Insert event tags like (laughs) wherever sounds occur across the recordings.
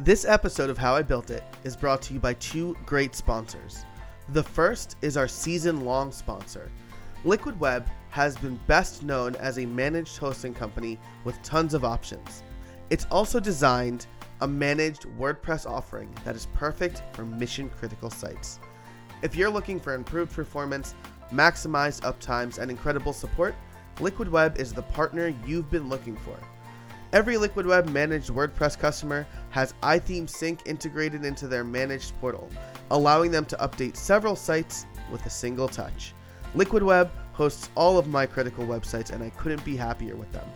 This episode of How I Built It is brought to you by two great sponsors. The first is our season long sponsor. Liquid Web has been best known as a managed hosting company with tons of options. It's also designed a managed WordPress offering that is perfect for mission critical sites. If you're looking for improved performance, maximized uptimes, and incredible support, Liquid Web is the partner you've been looking for. Every Liquid Web managed WordPress customer has iThemes Sync integrated into their managed portal, allowing them to update several sites with a single touch. Liquid Web hosts all of my critical websites, and I couldn't be happier with them.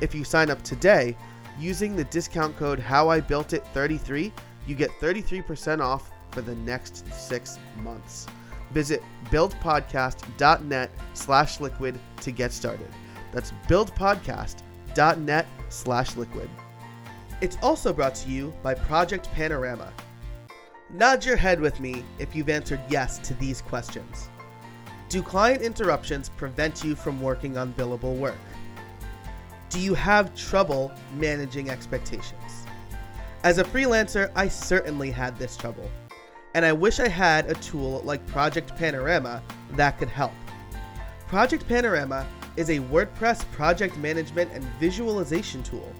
If you sign up today using the discount code HowIBuiltIt33, you get 33% off for the next six months. Visit buildpodcast.net slash liquid to get started. That's buildpodcast.net slash liquid. It's also brought to you by Project Panorama. Nod your head with me if you've answered yes to these questions. Do client interruptions prevent you from working on billable work? Do you have trouble managing expectations? As a freelancer, I certainly had this trouble, and I wish I had a tool like Project Panorama that could help. Project Panorama is a WordPress project management and visualization tool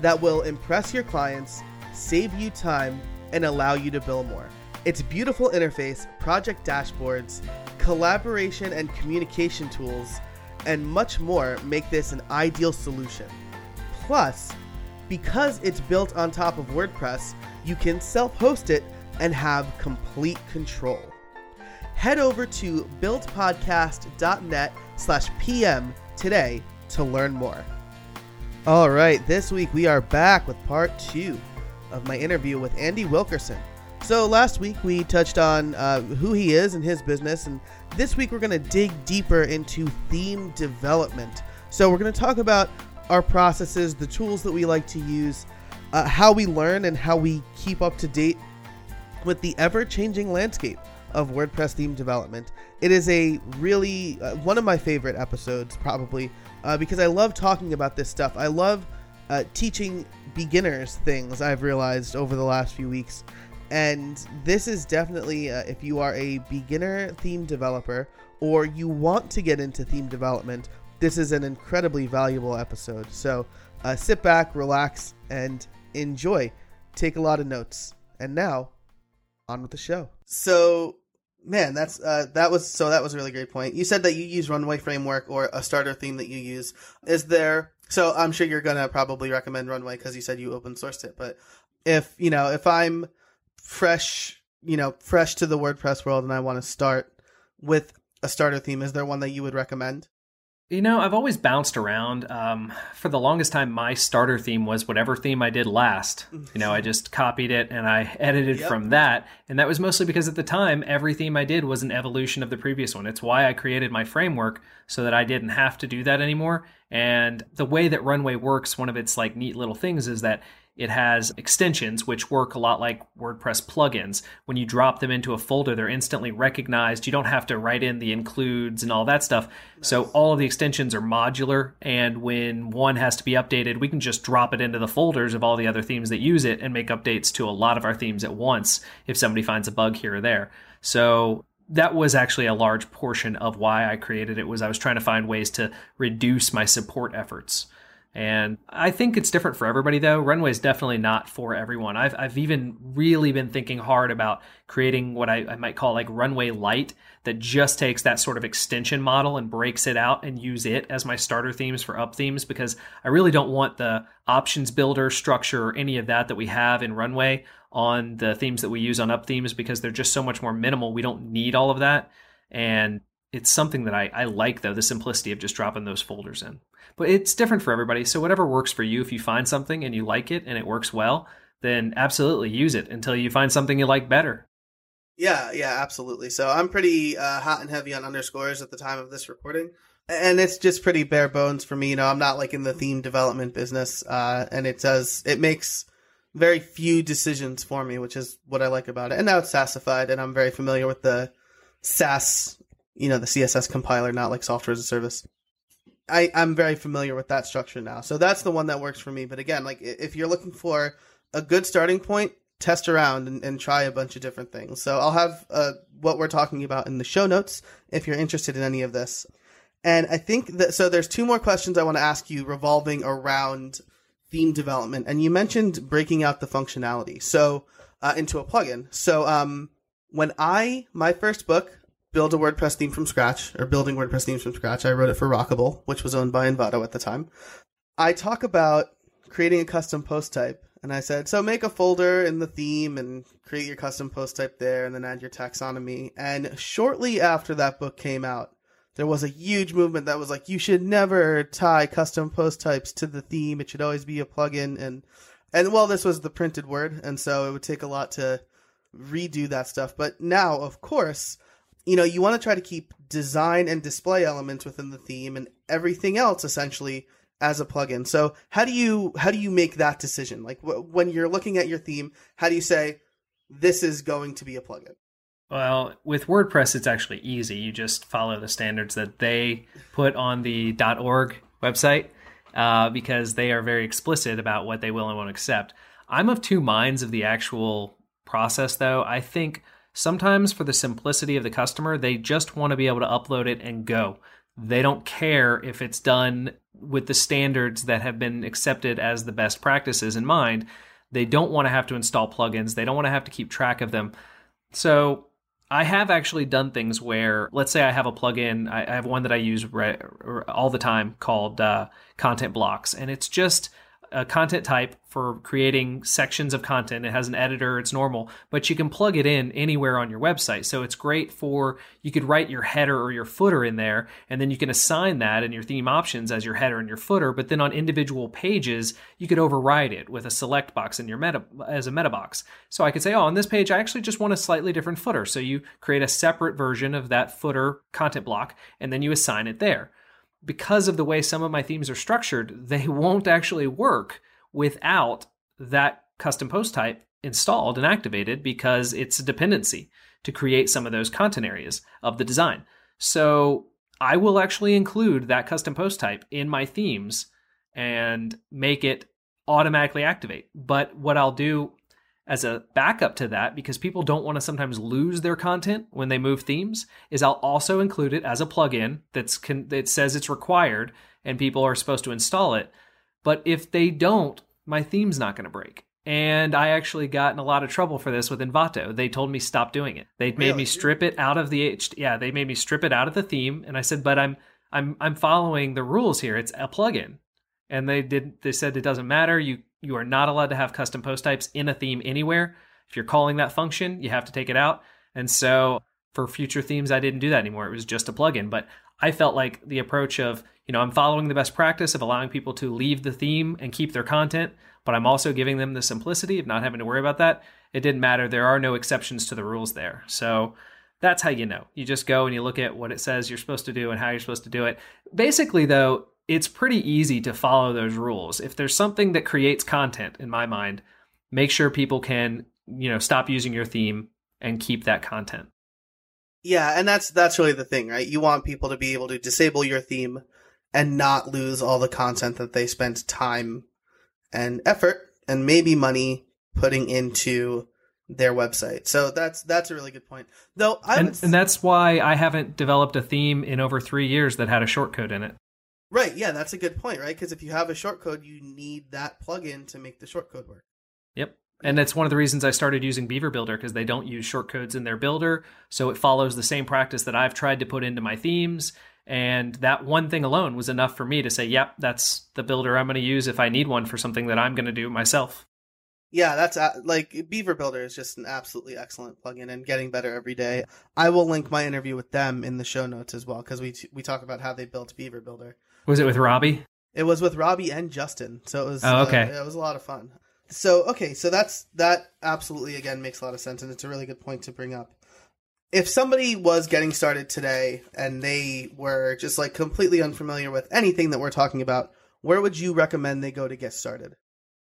that will impress your clients, save you time, and allow you to bill more. Its beautiful interface, project dashboards, collaboration and communication tools, and much more make this an ideal solution. Plus, because it's built on top of WordPress, you can self host it and have complete control. Head over to buildpodcast.net slash PM today to learn more. All right, this week we are back with part two of my interview with Andy Wilkerson. So last week we touched on uh, who he is and his business, and this week we're going to dig deeper into theme development. So we're going to talk about our processes, the tools that we like to use, uh, how we learn, and how we keep up to date with the ever-changing landscape of WordPress theme development. It is a really uh, one of my favorite episodes, probably, uh, because I love talking about this stuff. I love uh, teaching beginners things. I've realized over the last few weeks, and this is definitely uh, if you are a beginner theme developer or you want to get into theme development, this is an incredibly valuable episode. So uh, sit back, relax, and enjoy. Take a lot of notes. And now, on with the show. So man that's uh, that was so that was a really great point. You said that you use runway framework or a starter theme that you use. Is there so i'm sure you're gonna probably recommend runway because you said you open sourced it but if you know if i'm fresh you know fresh to the wordpress world and i want to start with a starter theme is there one that you would recommend you know, I've always bounced around. Um, for the longest time, my starter theme was whatever theme I did last. You know, I just copied it and I edited Yep. from that. And that was mostly because at the time, every theme I did was an evolution of the previous one. It's why I created my framework so that I didn't have to do that anymore. And the way that Runway works, one of its like neat little things is that it has extensions which work a lot like WordPress plugins. When you drop them into a folder, they're instantly recognized. You don't have to write in the includes and all that stuff. So all of the extensions are modular, and when one has to be updated, we can just drop it into the folders of all the other themes that use it and make updates to a lot of our themes at once if somebody finds a bug here or there. So that was actually a large portion of why I created it was I was trying to find ways to reduce my support efforts. And I think it's different for everybody though. Runway is definitely not for everyone. I've, I've even really been thinking hard about creating what I, I might call like Runway Light that just takes that sort of extension model and breaks it out and use it as my starter themes for up themes because I really don't want the options builder structure or any of that that we have in Runway on the themes that we use on up themes because they're just so much more minimal. We don't need all of that. And it's something that I, I like though, the simplicity of just dropping those folders in. But it's different for everybody. So whatever works for you, if you find something and you like it and it works well, then absolutely use it until you find something you like better. Yeah, yeah, absolutely. So I'm pretty uh, hot and heavy on underscores at the time of this recording, and it's just pretty bare bones for me. You know, I'm not like in the theme development business, uh, and it does it makes very few decisions for me, which is what I like about it. And now it's sassified, and I'm very familiar with the Sass, you know, the CSS compiler, not like software as a service. I, I'm very familiar with that structure now. So that's the one that works for me. But again, like if you're looking for a good starting point. Test around and, and try a bunch of different things. So I'll have uh, what we're talking about in the show notes if you're interested in any of this. And I think that so there's two more questions I want to ask you revolving around theme development. And you mentioned breaking out the functionality so uh, into a plugin. So um, when I my first book build a WordPress theme from scratch or building WordPress themes from scratch, I wrote it for Rockable, which was owned by Envato at the time. I talk about creating a custom post type. And I said, so make a folder in the theme and create your custom post type there and then add your taxonomy. And shortly after that book came out, there was a huge movement that was like, you should never tie custom post types to the theme. It should always be a plugin. And, and well, this was the printed word. And so it would take a lot to redo that stuff. But now, of course, you know, you want to try to keep design and display elements within the theme and everything else essentially as a plugin. So how do you how do you make that decision? Like when you're looking at your theme, how do you say this is going to be a plugin? Well, with WordPress, it's actually easy. You just follow the standards that they put on the .org website uh, because they are very explicit about what they will and won't accept. I'm of two minds of the actual process, though. I think sometimes for the simplicity of the customer, they just want to be able to upload it and go. They don't care if it's done with the standards that have been accepted as the best practices in mind. They don't want to have to install plugins. They don't want to have to keep track of them. So I have actually done things where, let's say I have a plugin, I have one that I use all the time called uh, Content Blocks, and it's just a content type for creating sections of content. It has an editor, it's normal, but you can plug it in anywhere on your website. So it's great for you could write your header or your footer in there, and then you can assign that in your theme options as your header and your footer. But then on individual pages, you could override it with a select box in your meta as a meta box. So I could say, oh, on this page, I actually just want a slightly different footer. So you create a separate version of that footer content block, and then you assign it there because of the way some of my themes are structured, they (laughs) won't actually work without that custom post type installed and activated because it's a dependency to create some of those content areas of the design. So I will actually include that custom post type in my themes and make it automatically activate. But what I'll do as a backup to that, because people don't want to sometimes lose their content when they move themes, is I'll also include it as a plugin that's con- that says it's required and people are supposed to install it. But if they don't, my theme's not going to break. And I actually got in a lot of trouble for this with Envato. They told me stop doing it. They made really? me strip it out of the H. Yeah, they made me strip it out of the theme, and I said, "But I'm I'm I'm following the rules here. It's a plugin." And they did. They said it doesn't matter. You you are not allowed to have custom post types in a theme anywhere. If you're calling that function, you have to take it out. And so for future themes, I didn't do that anymore. It was just a plugin. But I felt like the approach of, you know, I'm following the best practice of allowing people to leave the theme and keep their content, but I'm also giving them the simplicity of not having to worry about that. It didn't matter. There are no exceptions to the rules there. So that's how you know. You just go and you look at what it says you're supposed to do and how you're supposed to do it. Basically, though, it's pretty easy to follow those rules. If there's something that creates content in my mind, make sure people can, you know, stop using your theme and keep that content. Yeah, and that's that's really the thing, right? You want people to be able to disable your theme and not lose all the content that they spent time and effort and maybe money putting into their website. So that's that's a really good point. Though I and, and that's why I haven't developed a theme in over 3 years that had a shortcode in it. Right. Yeah, that's a good point, right? Because if you have a shortcode, you need that plugin to make the shortcode work. Yep. And that's one of the reasons I started using Beaver Builder because they don't use shortcodes in their builder. So it follows the same practice that I've tried to put into my themes. And that one thing alone was enough for me to say, yep, that's the builder I'm going to use if I need one for something that I'm going to do myself. Yeah, that's uh, like Beaver Builder is just an absolutely excellent plugin and getting better every day. I will link my interview with them in the show notes as well because we t- we talk about how they built Beaver Builder. Was it with Robbie? It was with Robbie and Justin. So it was. Oh, okay. Uh, it was a lot of fun. So okay, so that's that absolutely again makes a lot of sense, and it's a really good point to bring up. If somebody was getting started today and they were just like completely unfamiliar with anything that we're talking about, where would you recommend they go to get started?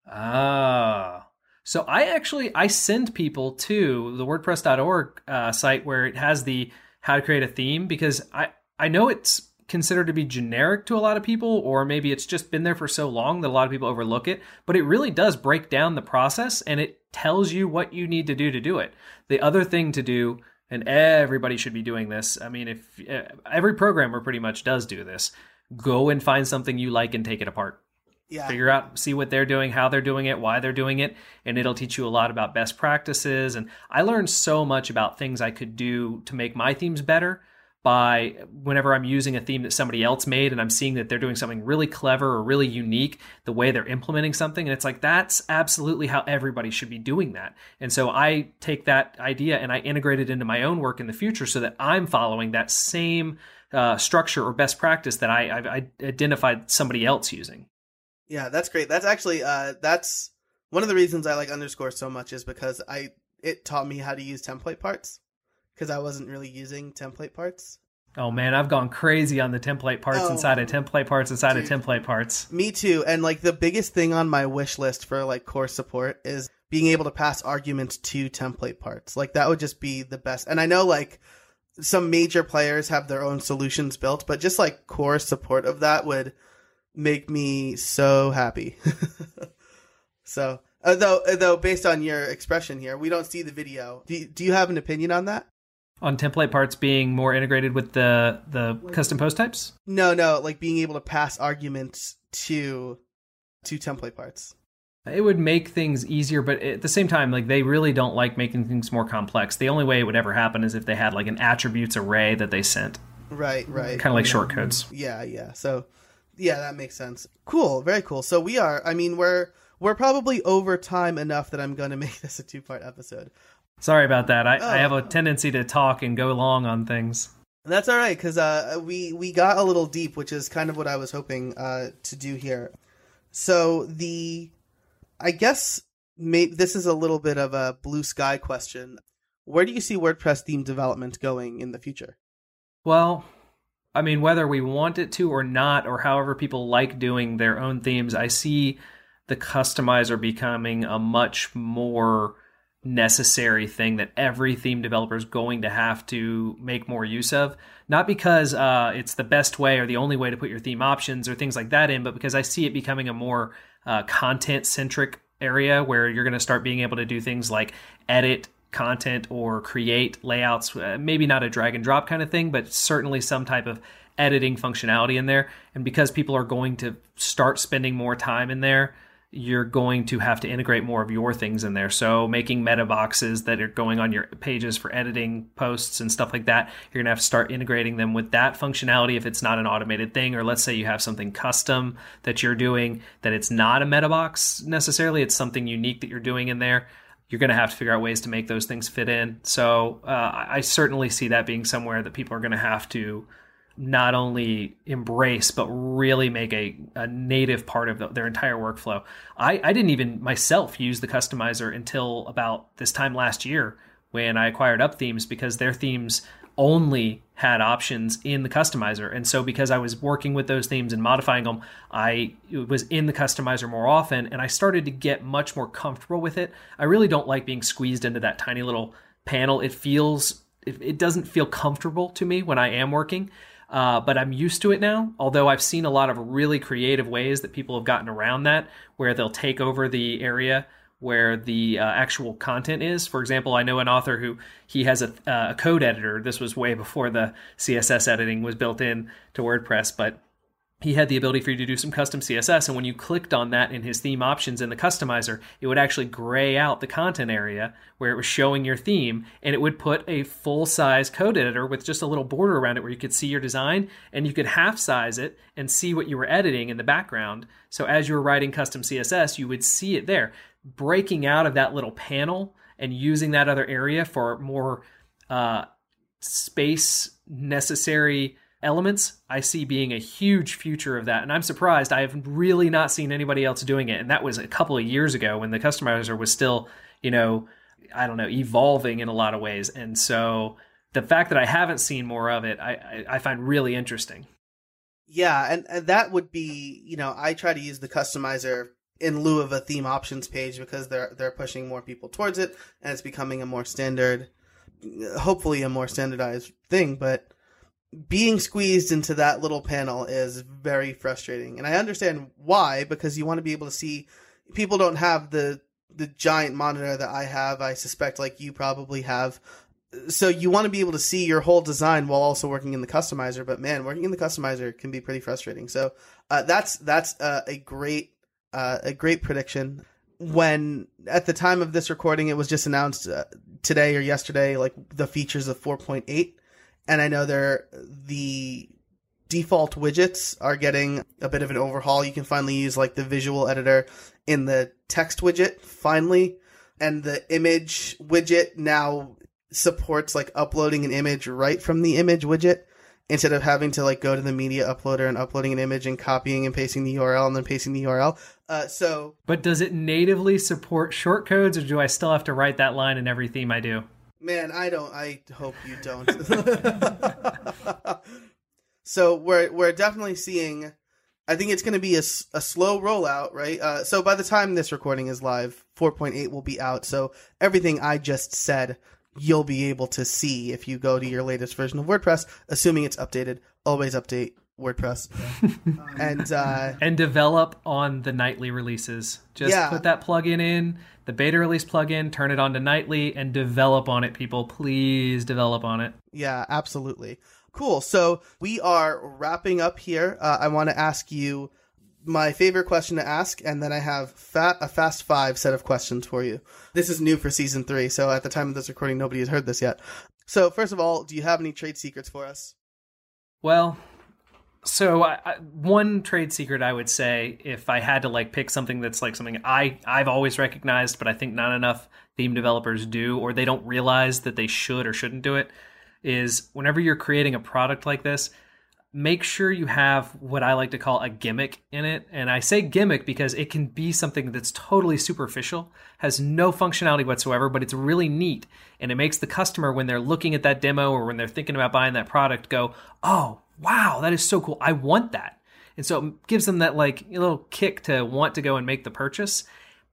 Ah. So I actually I send people to the WordPress.org uh, site where it has the how to create a theme because I I know it's considered to be generic to a lot of people, or maybe it's just been there for so long that a lot of people overlook it. But it really does break down the process and it tells you what you need to do to do it. The other thing to do, and everybody should be doing this. I mean, if uh, every programmer pretty much does do this, go and find something you like and take it apart. Yeah. Figure out, see what they're doing, how they're doing it, why they're doing it, and it'll teach you a lot about best practices. And I learned so much about things I could do to make my themes better by whenever I'm using a theme that somebody else made and I'm seeing that they're doing something really clever or really unique, the way they're implementing something. And it's like, that's absolutely how everybody should be doing that. And so I take that idea and I integrate it into my own work in the future so that I'm following that same uh, structure or best practice that I, I've I identified somebody else using. Yeah, that's great. That's actually uh, that's one of the reasons I like underscore so much is because I it taught me how to use template parts because I wasn't really using template parts. Oh man, I've gone crazy on the template parts Oh. inside of template parts inside Dude. of template parts. Me too. And like the biggest thing on my wish list for like core support is being able to pass arguments to template parts. Like that would just be the best. And I know like some major players have their own solutions built, but just like core support of that would make me so happy. (laughs) so, uh, though, though, based on your expression here, we don't see the video. Do you, do you have an opinion on that? On template parts being more integrated with the the custom post types. No, no, like being able to pass arguments to to template parts. It would make things easier, but at the same time, like they really don't like making things more complex. The only way it would ever happen is if they had like an attributes array that they sent, Right, right. kind of like Yeah. short codes. Yeah, yeah. So, yeah, that makes sense. Cool, very cool. So we are. I mean, we're we're probably over time enough that I'm going (laughs) to make this a two part episode. Sorry about that. I, Oh. I have a tendency to talk and go long on things. That's all right because uh, we we got a little deep, which is kind of what I was hoping uh, to do here. So the, I guess may, this is a little bit of a blue sky question. Where do you see WordPress theme development going in the future? Well, I mean, whether we want it to or not, or however people like doing their own themes, I see the customizer becoming a much more necessary thing that every theme developer is going to have to make more use of. Not because uh, it's the best way or the only way to put your theme options or things like that in, but because I see it becoming a more uh, content centric area where you're going to start being able to do things like edit content or create layouts. Uh, maybe not a drag and drop kind of thing, but certainly some type of editing functionality in there. And because people are going to start spending more time in there, you're going to have to integrate more of your things in there. So making meta boxes that are going on your pages for editing posts and stuff like that, you're gonna have to start integrating them with that functionality if it's not an automated thing. Or let's say you have something custom that you're doing that it's not a meta box necessarily, it's something unique that you're doing in there. You're to have to figure out ways to make those things fit in. So uh, I I certainly see that being somewhere that people are going to have to not only embrace but really make a, a native part of the, their entire workflow. I, I didn't even myself use the customizer until about this time last year when I acquired Up Themes because their themes only had options in the customizer. And so because I was working with those themes and modifying them, I was in the customizer more often and I started to get much more comfortable with it. I really don't like being squeezed into that tiny little panel. It feels it, it doesn't feel comfortable to me when I am working. Uh, but I'm used to it now. Although I've seen a lot of really creative ways that people have gotten around that, where they'll take over the area where the uh, actual content is. For example, I know an author who he has a, uh, a code editor. This was way before the CSS editing was built in to WordPress, but he had the ability for you to do some custom CSS. And when you clicked on that in his theme options in the customizer, it would actually gray out the content area where it was showing your theme. And it would put a full size code editor with just a little border around it where you could see your design and you could half size it and see what you were editing in the background. So as you were writing custom CSS, you would see it there. Breaking out of that little panel and using that other area for more uh, space necessary elements i see being a huge future of that. And i'm surprised i have really not seen anybody else doing it. And that was a couple of years ago when the customizer was still you know i don't know evolving in a lot of ways. And so the fact that i haven't seen more of it i, I, I find really interesting. Yeah, and, and that would be, you know, I try to use the customizer in lieu of a theme options page because they're they're pushing more people towards it and it's becoming a more standard hopefully a more standardized thing, but being squeezed into that little panel is very frustrating. And I understand why, because you want to be able to see people don't have the the giant monitor that I have, I suspect like you probably have. So you want to be able to see your whole design while also working in the customizer, but man, working in the customizer can be pretty frustrating. So uh, that's that's uh, a great uh, a great prediction. When at the time of this recording, it was just announced uh, today or yesterday, like the features of 4.8, and I know they're the default widgets are getting a bit of an overhaul. You can finally use like the visual editor in the text widget finally, and the image widget now supports like uploading an image right from the image widget instead of having to like go to the media uploader and uploading an image and copying and pasting the URL and then pasting the URL. Uh, so, but does it natively support shortcodes, or do I still have to write that line in every theme I do? Man, I don't. I hope you don't. (laughs) (laughs) so we're we're definitely seeing. I think it's going to be a, a slow rollout, right? Uh, so by the time this recording is live, 4.8 will be out. So everything I just said, you'll be able to see if you go to your latest version of WordPress, assuming it's updated. Always update WordPress (laughs) and uh, and develop on the nightly releases. Just yeah. put that plugin in the beta release plugin, turn it on to nightly, and develop on it. People, please develop on it. Yeah, absolutely. Cool. So we are wrapping up here. Uh, I want to ask you my favorite question to ask, and then I have fat, a fast five set of questions for you. This is new for season three, so at the time of this recording, nobody has heard this yet. So, first of all, do you have any trade secrets for us? Well, so I, I, one trade secret I would say, if I had to like pick something that's like something I I've always recognized, but I think not enough theme developers do, or they don't realize that they should or shouldn't do it, is whenever you're creating a product like this, make sure you have what I like to call a gimmick in it. And I say gimmick because it can be something that's totally superficial, has no functionality whatsoever, but it's really neat. And it makes the customer, when they're looking at that demo or when they're thinking about buying that product, go, oh, wow, that is so cool. I want that. And so it gives them that like little kick to want to go and make the purchase.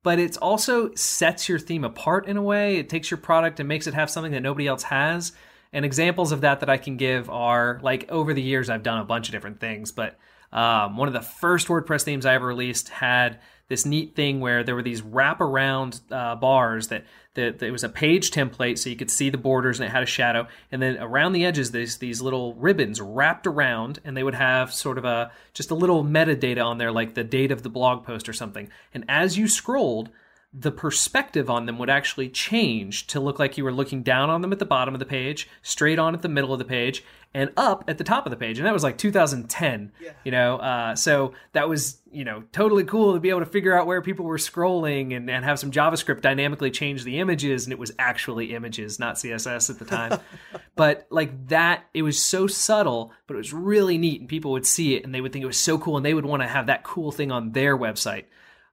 But it also sets your theme apart in a way. It takes your product and makes it have something that nobody else has. And examples of that that I can give are like over the years, I've done a bunch of different things, but um, one of the first WordPress themes I ever released had this neat thing where there were these wraparound uh, bars that, it was a page template so you could see the borders and it had a shadow. And then around the edges there's these little ribbons wrapped around and they would have sort of a just a little metadata on there like the date of the blog post or something. And as you scrolled the perspective on them would actually change to look like you were looking down on them at the bottom of the page, straight on at the middle of the page, and up at the top of the page. And that was like 2010, yeah. you know? Uh, so that was, you know, totally cool to be able to figure out where people were scrolling and, and have some JavaScript dynamically change the images. And it was actually images, not CSS at the time. (laughs) but like that, it was so subtle, but it was really neat. And people would see it and they would think it was so cool and they would want to have that cool thing on their website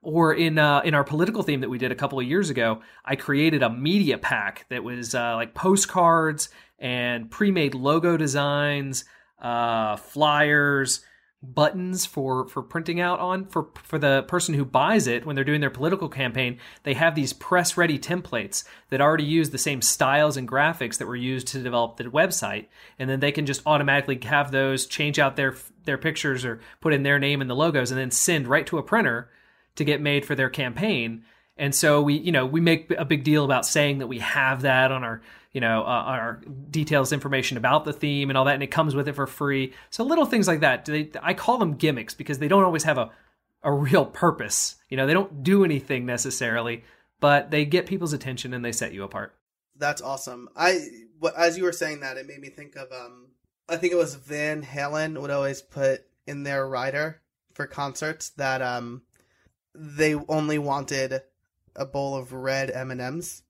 or in uh, in our political theme that we did a couple of years ago, I created a media pack that was uh, like postcards and pre-made logo designs, uh, flyers, buttons for for printing out on for for the person who buys it when they're doing their political campaign. They have these press ready templates that already use the same styles and graphics that were used to develop the website, and then they can just automatically have those change out their their pictures or put in their name and the logos, and then send right to a printer to get made for their campaign. And so we, you know, we make a big deal about saying that we have that on our, you know, uh, our details information about the theme and all that, and it comes with it for free. So little things like that. They, I call them gimmicks because they don't always have a, a real purpose. You know, they don't do anything necessarily, but they get people's attention and they set you apart. That's awesome. I, as you were saying that, it made me think of, um, I think it was Van Halen would always put in their rider for concerts that, um, they only wanted a bowl of red M and M's,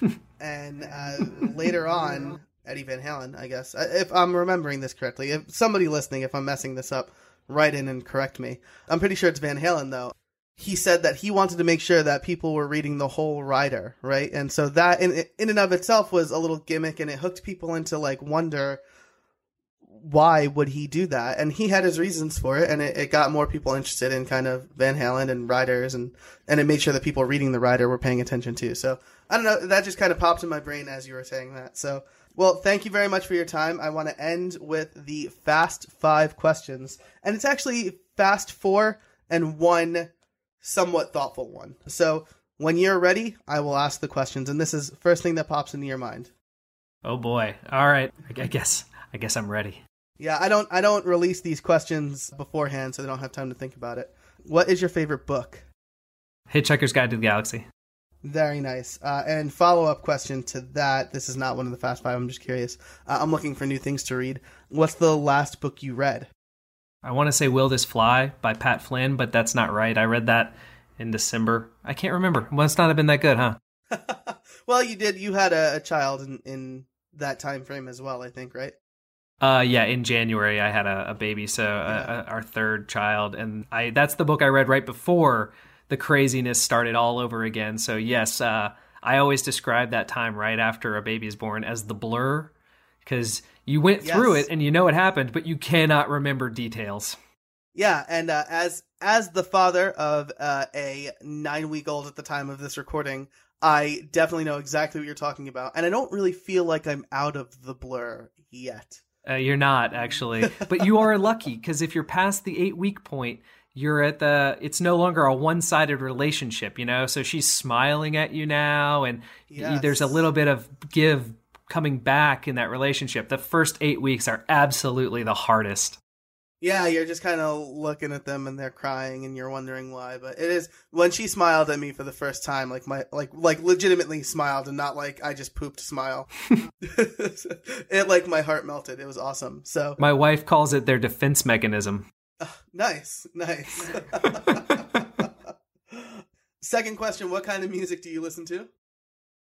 (laughs) and uh, later on, Eddie Van Halen, I guess, uh, if I'm remembering this correctly, if somebody listening, if I'm messing this up, write in and correct me. I'm pretty sure it's Van Halen though. He said that he wanted to make sure that people were reading the whole rider, right? And so that in in and of itself was a little gimmick, and it hooked people into like wonder why would he do that? And he had his reasons for it, and it, it got more people interested in kind of Van Halen and riders, and and it made sure that people reading the rider were paying attention too. So I don't know, that just kind of popped in my brain as you were saying that. So well, thank you very much for your time. I want to end with the fast five questions, and it's actually fast four and one somewhat thoughtful one. So when you're ready, I will ask the questions, and this is first thing that pops into your mind. Oh boy! All right, I guess I guess I'm ready. Yeah, I don't I don't release these questions beforehand, so they don't have time to think about it. What is your favorite book? Hitchhiker's Guide to the Galaxy. Very nice. Uh, and follow up question to that. This is not one of the Fast Five. I'm just curious. Uh, I'm looking for new things to read. What's the last book you read? I want to say Will This Fly by Pat Flynn, but that's not right. I read that in December. I can't remember. Must not have been that good, huh? (laughs) well, you did. You had a, a child in, in that time frame as well, I think, right? Uh, yeah, in January I had a, a baby, so uh, yeah. our third child, and I that's the book I read right before the craziness started all over again. So yes, uh, I always describe that time right after a baby is born as the blur, because you went yes. through it and you know what happened, but you cannot remember details. Yeah, and uh, as as the father of uh, a nine week old at the time of this recording, I definitely know exactly what you're talking about, and I don't really feel like I'm out of the blur yet. Uh, you're not actually, (laughs) but you are lucky because if you're past the eight week point, you're at the. It's no longer a one sided relationship, you know. So she's smiling at you now, and yes. there's a little bit of give coming back in that relationship. The first eight weeks are absolutely the hardest. Yeah, you're just kind of looking at them and they're crying and you're wondering why. But it is when she smiled at me for the first time, like my like like legitimately smiled and not like I just pooped smile. (laughs) it like my heart melted. It was awesome. So my wife calls it their defense mechanism. Uh, nice, nice. (laughs) Second question: What kind of music do you listen to?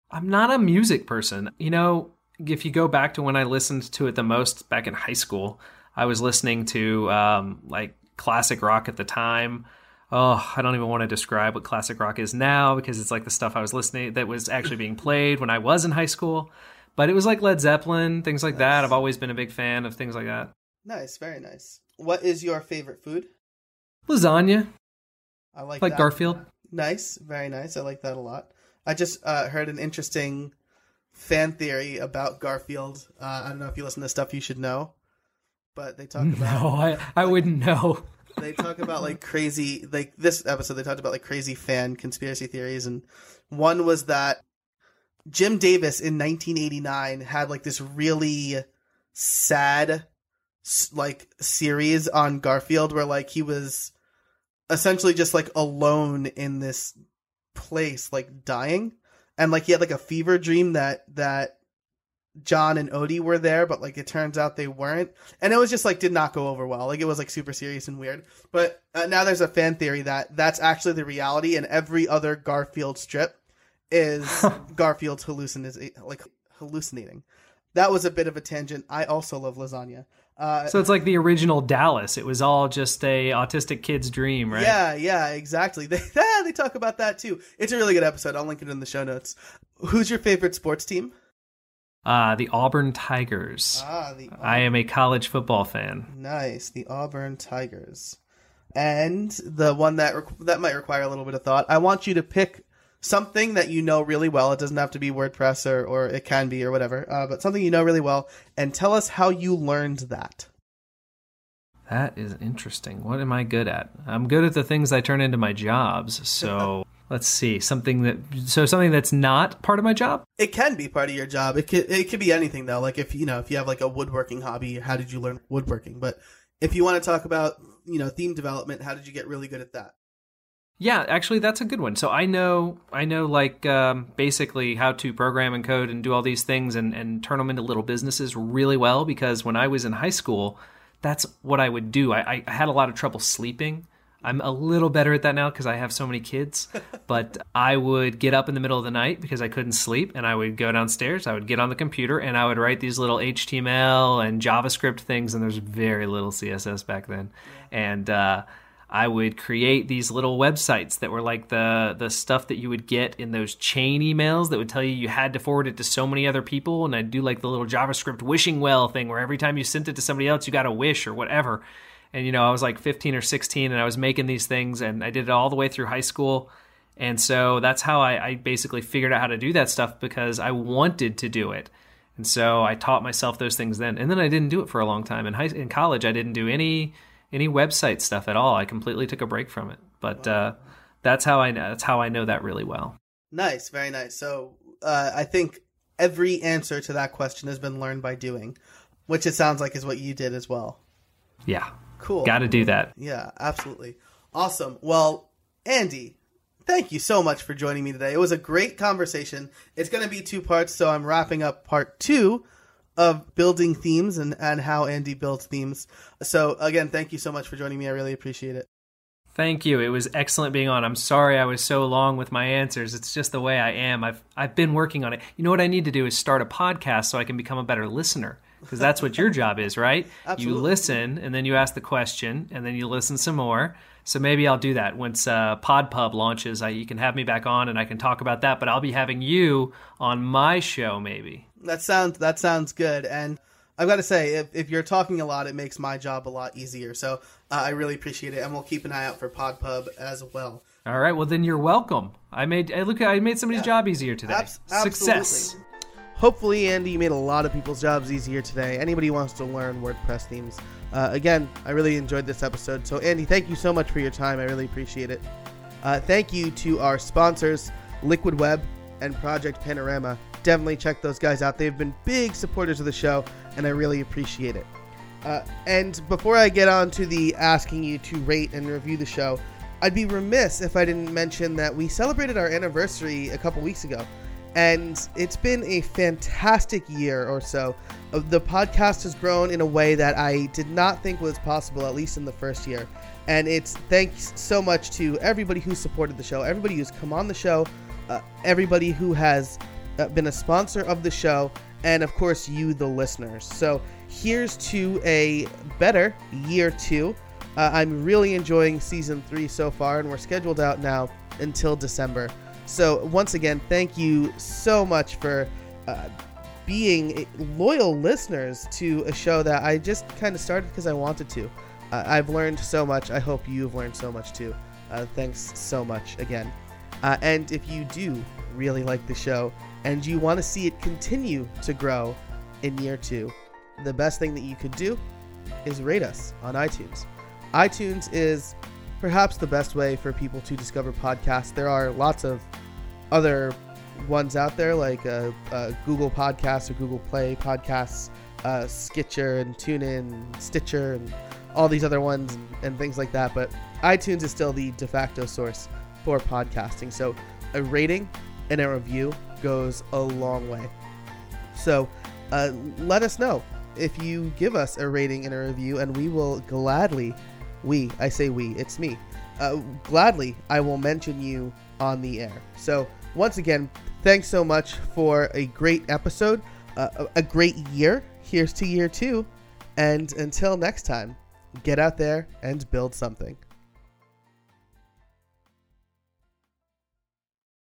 I'm not a music person. You know, if you go back to when I listened to it the most back in high school, I was listening to um, like classic rock at the time. Oh, I don't even want to describe what classic rock is now because it's like the stuff I was listening that was actually being played when I was in high school. But it was like Led Zeppelin, things like nice. that. I've always been a big fan of things like that. Nice, very nice. What is your favorite food? Lasagna. I like like Garfield. Nice, very nice. I like that a lot. I just uh, heard an interesting fan theory about Garfield. Uh, I don't know if you listen to stuff you should know but they talk about. No, I I like, wouldn't know. they talk about like crazy, like this episode. They talked about like crazy fan conspiracy theories, and one was that Jim Davis in 1989 had like this really sad like series on Garfield where like he was essentially just like alone in this place like dying and like he had like a fever dream that that Jon and Odie were there, but like it turns out they weren't, and it was just like did not go over well. Like it was like super serious and weird. But uh, now there's a fan theory that that's actually the reality, and every other Garfield strip is (laughs) Garfield's hallucinating, like hallucinating. That was a bit of a tangent. I also love lasagna. Uh, so it's like the original Dallas. It was all just a autistic kid's dream, right? Yeah, yeah, exactly. (laughs) They (laughs) they talk about that too. It's a really good episode. I'll link it in the show notes. Who's your favorite sports team? Uh, the Auburn Tigers. Ah, the Auburn. I am a college football fan. Nice, the Auburn Tigers. And the one that that might require a little bit of thought. I want you to pick something that you know really well. It doesn't have to be WordPress or, or it can be or whatever, uh, but something you know really well, and tell us how you learned that. That is interesting. What am I good at? I'm good at the things I turn into my jobs. So (laughs) let's see something that so something that's not part of my job? It can be part of your job. It could it could be anything though. Like if you know if you have like a woodworking hobby how did you learn woodworking? But if you want to talk about you know theme development how did you get really good at that? Yeah actually that's a good one. So i know i know like um, basically how to program and code and do all these things and, and turn them into little businesses really well because when i was in high school that's what i would do. I, I had a lot of trouble sleeping I'm a little better at that now because I have so many kids. (laughs) but I would get up in the middle of the night because I couldn't sleep, and I would go downstairs. I would get on the computer and I would write these little HTML and JavaScript things. And there's very little CSS back then, and uh, I would create these little websites that were like the the stuff that you would get in those chain emails that would tell you you had to forward it to so many other people. And I'd do like the little JavaScript wishing well thing where every time you sent it to somebody else, you got a wish or whatever. And you know, I was like 15 or 16, and I was making these things, and I did it all the way through high school. And so that's how I, I basically figured out how to do that stuff because I wanted to do it. And so I taught myself those things then. And then I didn't do it for a long time. In high in college, I didn't do any any website stuff at all. I completely took a break from it. But uh, that's how I that's how I know that really well. Nice, very nice. So uh, I think every answer to that question has been learned by doing, which it sounds like is what you did as well. Yeah. Cool. Got to do that. Yeah, absolutely. Awesome. Well, Andy, thank you so much for joining me today. It was a great conversation. It's going to be two parts, so I'm wrapping up part two of building themes and, and how Andy builds themes. So, again, thank you so much for joining me. I really appreciate it. Thank you. It was excellent being on. I'm sorry I was so long with my answers. It's just the way I am. I've I've been working on it. You know what I need to do is start a podcast so I can become a better listener because that's what your job is, right? (laughs) Absolutely. You listen and then you ask the question and then you listen some more. So maybe I'll do that once uh, PodPub launches. I, you can have me back on and I can talk about that. But I'll be having you on my show, maybe. That sounds that sounds good. And I've got to say, if, if you're talking a lot, it makes my job a lot easier. So uh, I really appreciate it, and we'll keep an eye out for PodPub as well. All right. Well, then you're welcome. I made I look. I made somebody's job easier today. Abs- Success. absolutely. Hopefully, Andy, made a lot of people's jobs easier today. Anybody wants to learn WordPress themes. Uh, again, I really enjoyed this episode. So, Andy, thank you so much for your time. I really appreciate it. Uh, thank you to our sponsors, Liquid Web and Project Panorama. Definitely check those guys out. They've been big supporters of the show, and I really appreciate it. Uh, and before I get on to the asking you to rate and review the show, I'd be remiss if I didn't mention that we celebrated our anniversary a couple weeks ago. And it's been a fantastic year or so. Uh, The podcast has grown in a way that I did not think was possible, at least in the first year. And it's thanks so much to everybody who supported the show, everybody who's come on the show, uh, everybody who has uh, been a sponsor of the show, and of course, you, the listeners. So here's to a better year two. Uh, I'm really enjoying season three so far, and we're scheduled out now until December. So, once again, thank you so much for uh, being loyal listeners to a show that I just kind of started because I wanted to. Uh, I've learned so much. I hope you've learned so much too. Uh, thanks so much again. Uh, and if you do really like the show and you want to see it continue to grow in year two, the best thing that you could do is rate us on iTunes. iTunes is perhaps the best way for people to discover podcasts. There are lots of other ones out there like uh, uh, Google Podcasts or Google Play Podcasts, uh, Skitcher and TuneIn, Stitcher, and all these other ones and, and things like that. But iTunes is still the de facto source for podcasting. So a rating and a review goes a long way. So uh, let us know if you give us a rating and a review, and we will gladly, we, I say we, it's me, uh, gladly, I will mention you on the air. So once again, thanks so much for a great episode, uh, a great year. Here's to year two. And until next time, get out there and build something.